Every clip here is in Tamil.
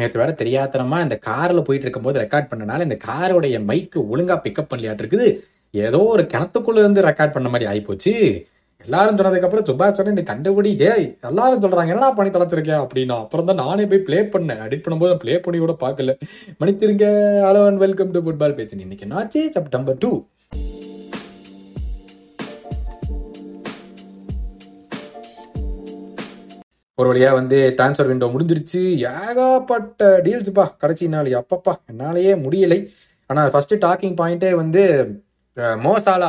நேற்று வேற தெரியாதனமா இந்த காரில் போயிட்டு இருக்கும்போது ரெக்கார்ட் பண்ணனால இந்த காரோடைய மைக்கு ஒழுங்கா பிக்கப் பண்ணலையாட்டு இருக்குது. ஏதோ ஒரு கிணத்துக்குள்ள இருந்து ரெக்கார்ட் பண்ண மாதிரி ஆயிப்போச்சு. எல்லாரும் சொன்னதுக்கப்புறம் சுபாஷ் சொன்ன நீ கண்டுபிடி டே எல்லாரும் சொல்றாங்க என்னடா பண்ணி தொலைச்சிருக்கேன் அப்படின்னா. அப்புறம் தான் நானே போய் ப்ளே பண்ணேன். எடிட் பண்ணும்போது ப்ளே பண்ணி கூட பார்க்கல. மன்னித்திருங்க hello and welcome to football பேச்சு. இன்னைக்கு நாச்சு செப்டம்பர் டூ ஒரு வழியாக வந்து டிரான்ஸ்ஃபர் விண்டோ முடிஞ்சிருச்சு. ஏகப்பட்ட டீல்ஸ்ப்பா கடைசி நாள். அப்பப்பா என்னாலேயே முடியலை. ஆனால் ஃபர்ஸ்ட் டாக்கிங் பாயிண்டே வந்து மோசாலா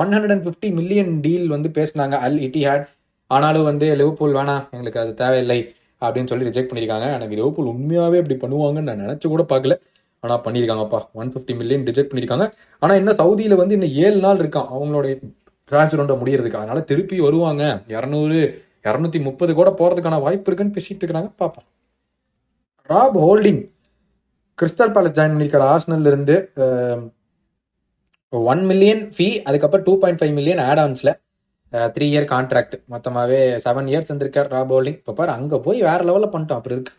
one hundred and fifty million deal வந்து பேசினாங்க அல் இட்டிஹாட் ஆனாலும் வந்து லிவர்பூல் வேணாம் எங்களுக்கு அது தேவையில்லை அப்படின்னு சொல்லி ரிஜெக்ட் பண்ணியிருக்காங்க. எனக்கு லிவர்பூல் உண்மையாகவே இப்படி பண்ணுவாங்கன்னு நான் நினச்சி கூட பார்க்கல. ஆனால் பண்ணியிருக்காங்கப்பா. ஒன் ஃபிஃப்டி மில்லியன் ரிஜெக்ட் பண்ணியிருக்காங்க. ஆனால் இன்னும் சவுதியில் வந்து இன்னும் ஏழு நாள் இருக்கான் அவங்களுடைய டிரான்ஸ்ஃபர் விண்டோ முடியறதுக்கு. அதனால திருப்பி வருவாங்க. இரநூறு இரநூத்தி முப்பது கூட போறதுக்கான வாய்ப்பு இருக்குன்னு பேசிட்டு இருக்கிறாங்க பார்ப்போம். Rob Holding Crystal Palace join பண்ணியிருக்காரு. ஆர்ஸ்னல் இருந்து ஒன் மில்லியன் ஃபீ அதுக்கப்புறம் two point five million add ஆன்ஸில் three year contract மொத்தமாகவே செவன் இயர்ஸ் இருந்திருக்கார் ராப் ஹோல்டிங் இப்போ பாரு அங்கே போய் வேற லெவலில் பண்ணிட்டோம். அப்படி இருக்கு.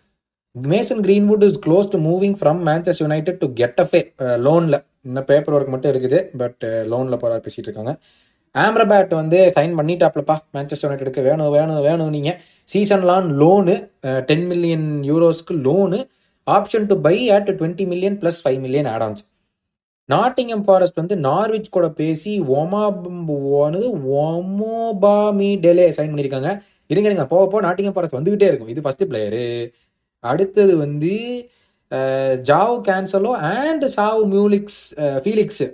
Mason Greenwood is close to moving from Manchester United to Getafe லோனில் இன்னும் பேப்பர் ஒர்க் மட்டும் இருக்குது பட் லோனில் போகிறார் பேசிகிட்டு இருக்காங்க. ஆம்ரபேட் வந்து சைன் பண்ணிட்டாப்லப்பா. மேன்செஸ்டர் யுனைடெடுக்கு வேணும் வேணும் வேணும் நீங்கள் சீசன்லான் loan ten million யூரோஸ்க்கு loan option to buy at twenty million plus five million add ons Nottingham Forest வந்து நார்விச் கூட பேசி ஒமா ஒமோபாமி டெலே சைன் பண்ணியிருக்காங்க இருங்க இருங்க போக போக நாட்டிங்கம் ஃபாரஸ்ட் வந்துகிட்டே இருக்கும். இது ஃபஸ்ட்டு பிளேயரு அடுத்தது வந்து ஜாவ் Cancelo and Zhao மியூலிக்ஸ் Felix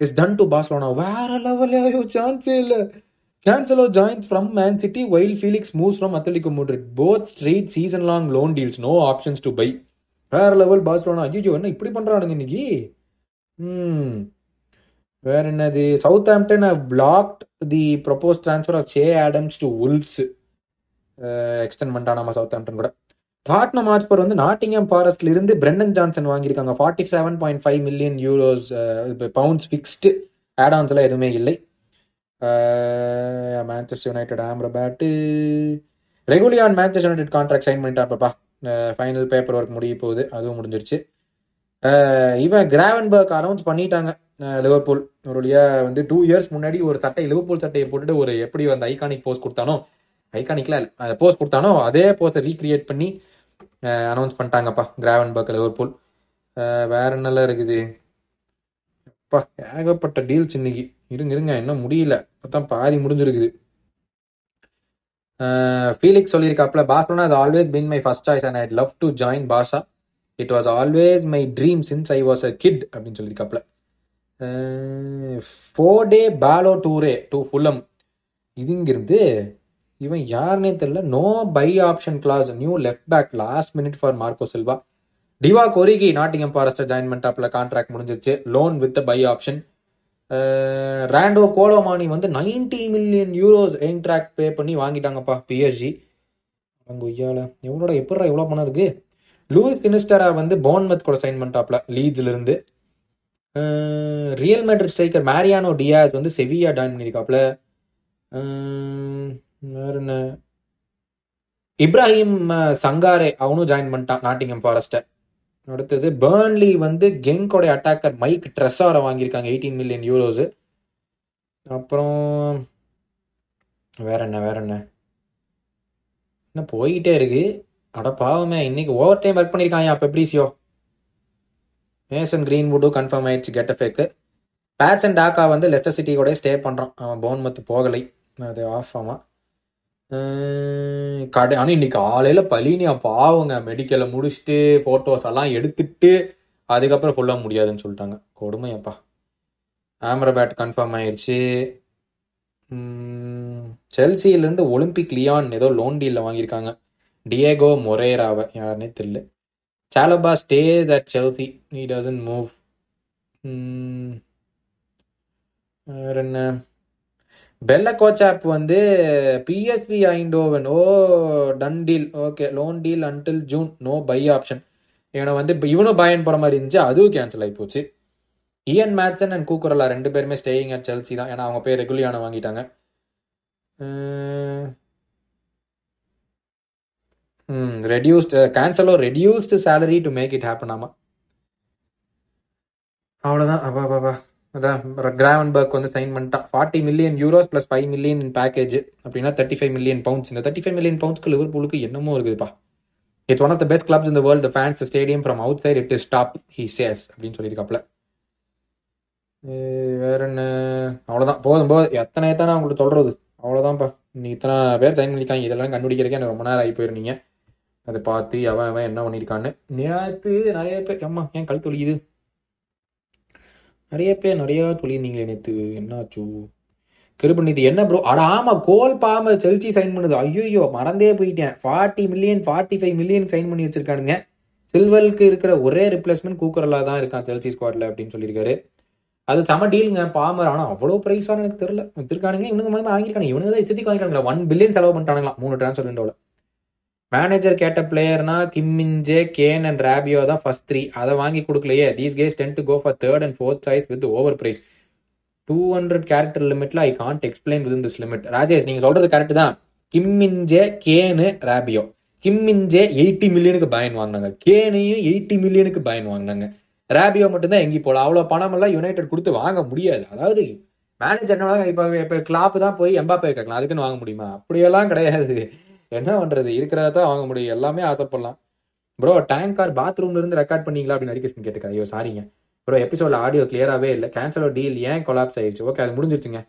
is done to Barcelona வேற லெவலையோ சான்ஸே இல்லை. Cancelo joins from Man City while Felix moves from Atletico Madrid both straight season long loan deals no options to buy வேற லெவல் பார்சலோனா ஐயோ என்ன இப்படி பண்றானுங்க இன்னைக்கு? ம் வேற என்னது? Southampton blocked the proposed transfer of Che Adams to Wolves extend பண்ணிட்டான் நம்ம சவுத் ஆம்டன் கூட. டாட்னம் ஹாட்ஸ்பர் வந்து நாட்டிங்ஹாம் ஃபாரஸ்ட்ல இருந்து பிரெண்டன் ஜான்சன் வாங்கியிருக்காங்க. Forty seven point five million euros pounds fixed ஆடான்ஸ்லாம் எதுவுமே இல்லை. Manchester United Amrabat Reguilon Manchester United contract sign பண்ணிட்டாப்பா final paper work முடிய போகுது. அதுவும் முடிஞ்சிருச்சு. Uh, இவன் கிராவன்பர்க் அனௌன்ஸ் பண்ணிட்டாங்க. லிவர்பூல் ஒரு வழியாக வந்து டூ இயர்ஸ் முன்னாடி ஒரு சட்டை லிவர்பூல் சட்டையை போட்டுட்டு ஒரு எப்படி அந்த ஐகானிக் போஸ்ட் கொடுத்தானோ ஐகானிக்லாம் இல்லை. போஸ்ட் கொடுத்தானோ அதே போஸ்ட்டை ரீக்ரியேட் பண்ணி அனௌன்ஸ் பண்ணிட்டாங்கப்பா கிராவன்பர்க் லிவர்பூல் வேற என்னெல்லாம் இருக்குது? அப்பா ஏகப்பட்ட டீல்ஸ் இன்னைக்கு. இருங்க இருங்க இன்னும் முடியல. இப்பதான் பாதி முடிஞ்சிருக்குது. Felix சொல்லியிருக்காப்ல Barcelona has always been my first choice and I love to join Barca it was always my dream since I was a kid அப்படின்னு சொல்லியிருக்காப்ல four Fode Ballo Toure to Fulham இதுங்கிருந்து இவன் யாருன்னே தெரியல. No buy option clause new left back last minute for Marco Silva டிவா கொரிகி நாட்டிங்கம் ஃபாரஸ்டர் ஜாயின் பண்ணிட்டாப்ல கான்ட்ராக்ட் முடிஞ்சிச்சு லோன் வித் பை ஆப்ஷன் ரேண்டோ கோலோமானி வந்து 90 மில்லியன் யூரோஸ் எயின்ட்ராக்ட் பே பண்ணி வாங்கிட்டாங்கப்பா பிஎஸ்ஜி அங்க ஐயால எவ்வளோட எப்படா எவ்வளோ பணம் இருக்கு? லூயிஸ் தினிஸ்டரா வந்து போன்மத் கூட சைன் பண்ணிட்டாப்ல லீட்ஸ்ல இருந்து Real Madrid striker Mariano Diaz வந்து செவியா ஜாயின் பண்ணியிருக்காப்ல வேற என்ன இப்ராஹிம் சங்காரே அவனும் ஜாயின் பண்ணிட்டான் நாட்டிங்கம் ஃபாரஸ்ட்டை அடுத்தது பேர்ன்லி வந்து கெங்கோட அட்டாக்கர் மைக் ட்ரெஸ்ஸாரை வாங்கியிருக்காங்க எயிட்டீன் மில்லியன் யூரோஸு அப்புறம் வேற என்ன வேற என்ன என்ன போயிட்டே இருக்கு? அட பாவமே இன்னைக்கு ஓவர் டைம் ஒர்க் பண்ணியிருக்காங்க அப்போ மேசன் க்ரீன்வுட்டும் கன்ஃபார்ம் ஆயிடுச்சு கெட்டஃபேக்கு பேட்ஸ் அண்ட் டாக்கா வந்து லெஸ்டர் சிட்டி கூட ஸ்டே பண்ணுறான் அவன் போன்மத்து போகலை. அது ஆஃப் ஆமாம் கடை ஆனால் இன்னைக்கு காலையில் பழினியா பாவங்க. மெடிக்கலை முடிச்சுட்டு ஃபோட்டோஸ் எல்லாம் எடுத்துட்டு அதுக்கப்புறம் சொல்ல முடியாதுன்னு சொல்லிட்டாங்க. கொடுமையப்பா ஆம்ரபேட் கன்ஃபார்ம் ஆயிடுச்சு செல்சியிலேருந்து ஒலிம்பிக் லியான் ஏதோ லோன் டீலில் வாங்கியிருக்காங்க. டியேகோ மொரேராவை யாருன்னே தெரியல. Chalobah stays at Chelsea he doesn't move வேற என்ன? பெல்ல கோச் ஆப் வந்து PSV Eindhoven oh done deal okay loan deal until June no buy option இவனை வந்து இவனும் பயன் மாதிரி இருந்துச்சு அதுவும் கேன்சல் ஆகி போச்சு. இஎன் மேட்சன் அண்ட் கூக்குரலா ரெண்டு பேருமே ஸ்டேயிங் அட் செல்சி தான். ஏன்னா அவங்க பேர் ரெகுலியான வாங்கிட்டாங்க. அஹ் reduced Cancelo reduced salary to make it happen ஆமா. அவ்வளோதான் அப்பா பாப்பா அதான் கிராவன்பர்க் வந்து சைன் பண்ணிட்டான். Forty million euros plus five million package அப்படின்னா தேர்ட்டி ஃபைவ் மில்லியன் பவுண்ட்ஸ் இந்த தேர்ட்டி ஃபைவ் மில்லியன் பவுண்ட்ஸ்க்கு லிவர்பூலுக்கு என்னமோ இருக்குதுப்பா. It's one of the best clubs இந்த world fans stadium from outside it is top he says அப்படின்னு சொல்லியிருக்காப்ல வேற என்ன? அவ்வளோதான் போதும் போதும். எத்தனை எத்தனை உங்களுக்கு சொல்கிறது அவ்வளோதான்ப்பா நீ இத்தனை பேர் சைன் பண்ணிக்காங்க இதெல்லாம் கண்டுபிடிக்கிறதுக்கே எனக்கு ரொம்ப நேரம் ஆகி போயிருந்தீங்க. அதை பார்த்து அவன் அவன் என்ன பண்ணியிருக்கான்னு. நேற்று நிறைய பேர் அம்மா ஏன் கழுத்து வலிக்குது? நிறைய பேர் நிறையா சொல்லியிருந்தீங்களே நேற்று என்னாச்சு? கிருபநிதி என்ன ப்ரோ அட ஆமாம் கோல் பாமர் செல்சி சைன் பண்ணுது. ஐயோ மறந்தே போயிட்டேன். Forty million forty five million sign பண்ணி வச்சிருக்கானுங்க. சில்வருக்கு இருக்கிற ஒரே ரிப்ளேஸ்மெண்ட் கூக்கரலா தான் இருக்கான் செல்சி ஸ்குவாட்ல அப்படின்னு சொல்லியிருக்காரு. அது செம டீலுங்க பாமர். ஆனால் அவ்வளோ ப்ரைஸான எனக்கு தெரியல. வச்சிருக்கானுங்க இவனுங்க மாதிரி வாங்கியிருக்காங்க இவனுங்க தான் இசத்துக்கு வாங்கிட்டாங்களா ஒன் பில்லியன் செலவு பண்ணிட்டானுங்களா? மூணு ட்ரான்ஸ்ஃபர் விண்டோவில் மேனேஜர் கேட்ட பிளேயர்னா கிம்மின்ஜே கேன் அண்ட் ரேபியோ தான் ஃபர்ஸ்ட் த்ரீ அதை வாங்கி கொடுக்கலையே. These guys tend to go for third and fourth choice with over price two hundred character லிமிட்ல I can't explain with this limit Rajesh நீங்க சொல்றது கரெக்ட் தான். கிம்மின்ஜே கேனு ராபியோ கிம்மின்ஜே எயிட்டி மில்லியனுக்கு பயன் வாங்கினாங்க. கேனையும் எயிட்டி மில்லியனுக்கு பயன் வாங்கினாங்க. ரேபியோ மட்டும்தான் எங்கேயும் போகலாம் அவ்வளோ பணம் எல்லாம் யுனைடெட் கொடுத்து வாங்க முடியாது. அதாவது மேனேஜர் இப்போ இப்போ கிளாப் தான் போய் எம்பாப்பே கேட்கலாம். அதுக்குன்னு வாங்க முடியுமா? அப்படியெல்லாம் கிடையாது. என்ன பண்றது? இருக்கிறத தான் வாங்க முடியும். எல்லாமே ஆசைப்படலாம். ப்ரோ டேங்க் கார் பாத்ரூம்ல இருந்து ரெக்கார்ட் பண்ணீங்களா அப்படின்னு அடிக்கேஷன் கேட்டுக்க ஐயோ சாரிங்க ப்ரோ எபிசோட ஆடியோ கிளியராகவே இல்லை. கேன்சலோ டீல் ஏன் கொலாப்ஸ் ஆயிடுச்சு ஓகே அது முடிஞ்சிருச்சுங்க.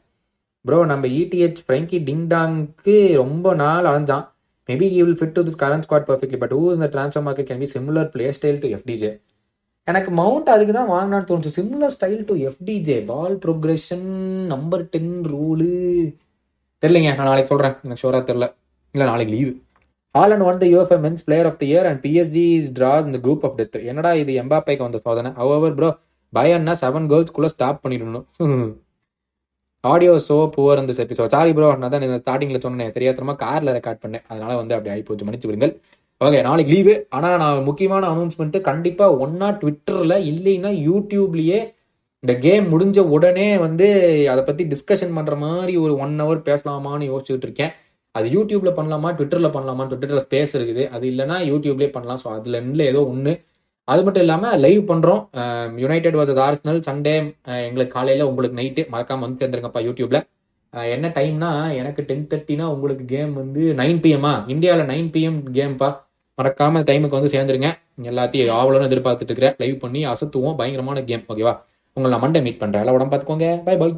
ப்ரோ நம்ம இடிஹெச் ஃப்ரெங்கி டிங்டாங்க்கு ரொம்ப நாள் அலைஞ்சான். Maybe he will fit to this current squad perfectly but who's இந்த transfer market can be similar play style to FDJ எனக்கு மவுண்ட் அதுக்கு தான் வாங்கினான்னு தோணுச்சு. Similar style to FDJ ball progression number ten role தெரியலைங்க நான் நாளைக்கு சொல்கிறேன் எனக்கு ஷோராக தெரில. இல்லை நாளைக்கு லீவு ஆலன் one the UFI men's player of the year and PSG is draws இந்த குரூப் ஆஃப் டெத் என்னடா இது எம்பாப்பைக்கு வந்த சோதனை? அவர் ப்ரோ பயன்னா செவன் கேர்ள்ஸ்குள்ளே ஸ்டாப் பண்ணிடணும். ஆடியோ சோ புவர் இந்த எபிசோட் சாரி ப்ரோ நான் தான் ஸ்டார்டிங்கில் சொன்னேன். தெரியாதமா காரில் ரெக்கார்ட் பண்ணேன். அதனால வந்து அப்படி ஆகி போச்சு. மன்னிச்சு விடுங்கள். ஓகே நாளைக்கு லீவு ஆனால் நான் முக்கியமான அனௌன்ஸ்மெண்ட்டு கண்டிப்பாக ஒன்னா ட்விட்டரில் இல்லைன்னா யூடியூப்லேயே இந்த கேம் முடிஞ்ச உடனே வந்து அதை பற்றி டிஸ்கஷன் பண்ணுற மாதிரி ஒரு ஒன் ஹவர் பேசலாமான்னு யோசிச்சுட்டு இருக்கேன். அது யூடியூப்ல பண்ணலாமா ட்விட்டரில் பண்ணலாமா ட்விட்டரில் ஸ்பேஸ் இருக்குது. அது இல்லைனா யூடியூப்லேயே பண்ணலாம். ஸோ அதில் ரெண்டுல ஏதோ ஒன்று அது மட்டும் இல்லாமல் லைவ் பண்ணுறோம் யுனைடெட் வாஸ் ஆர்ஸ்னல் சண்டே எங்களுக்கு காலையில் உங்களுக்கு நைட்டு மறக்காமல் வந்து சேர்ந்துருங்கப்பா யூடியூப்ல என்ன டைம்னா எனக்கு டென் தேர்ட்டினா உங்களுக்கு கேம் வந்து நைன் பிஎம்மா இந்தியாவில் நைன் பிஎம் கேம்ப்பா மறக்காம டைமுக்கு வந்து சேர்ந்துருங்க. எல்லாத்தையும் ஆவலன்னு எதிர்பார்த்துட்டு இருக்கிறேன் லைவ் பண்ணி அசத்துவோம். பயங்கரமான கேம் ஓகேவா உங்களை நான் மண்டே மீட் பண்ணுறேன் எல்லாம் உடம்பு பார்த்துக்கோங்க. By by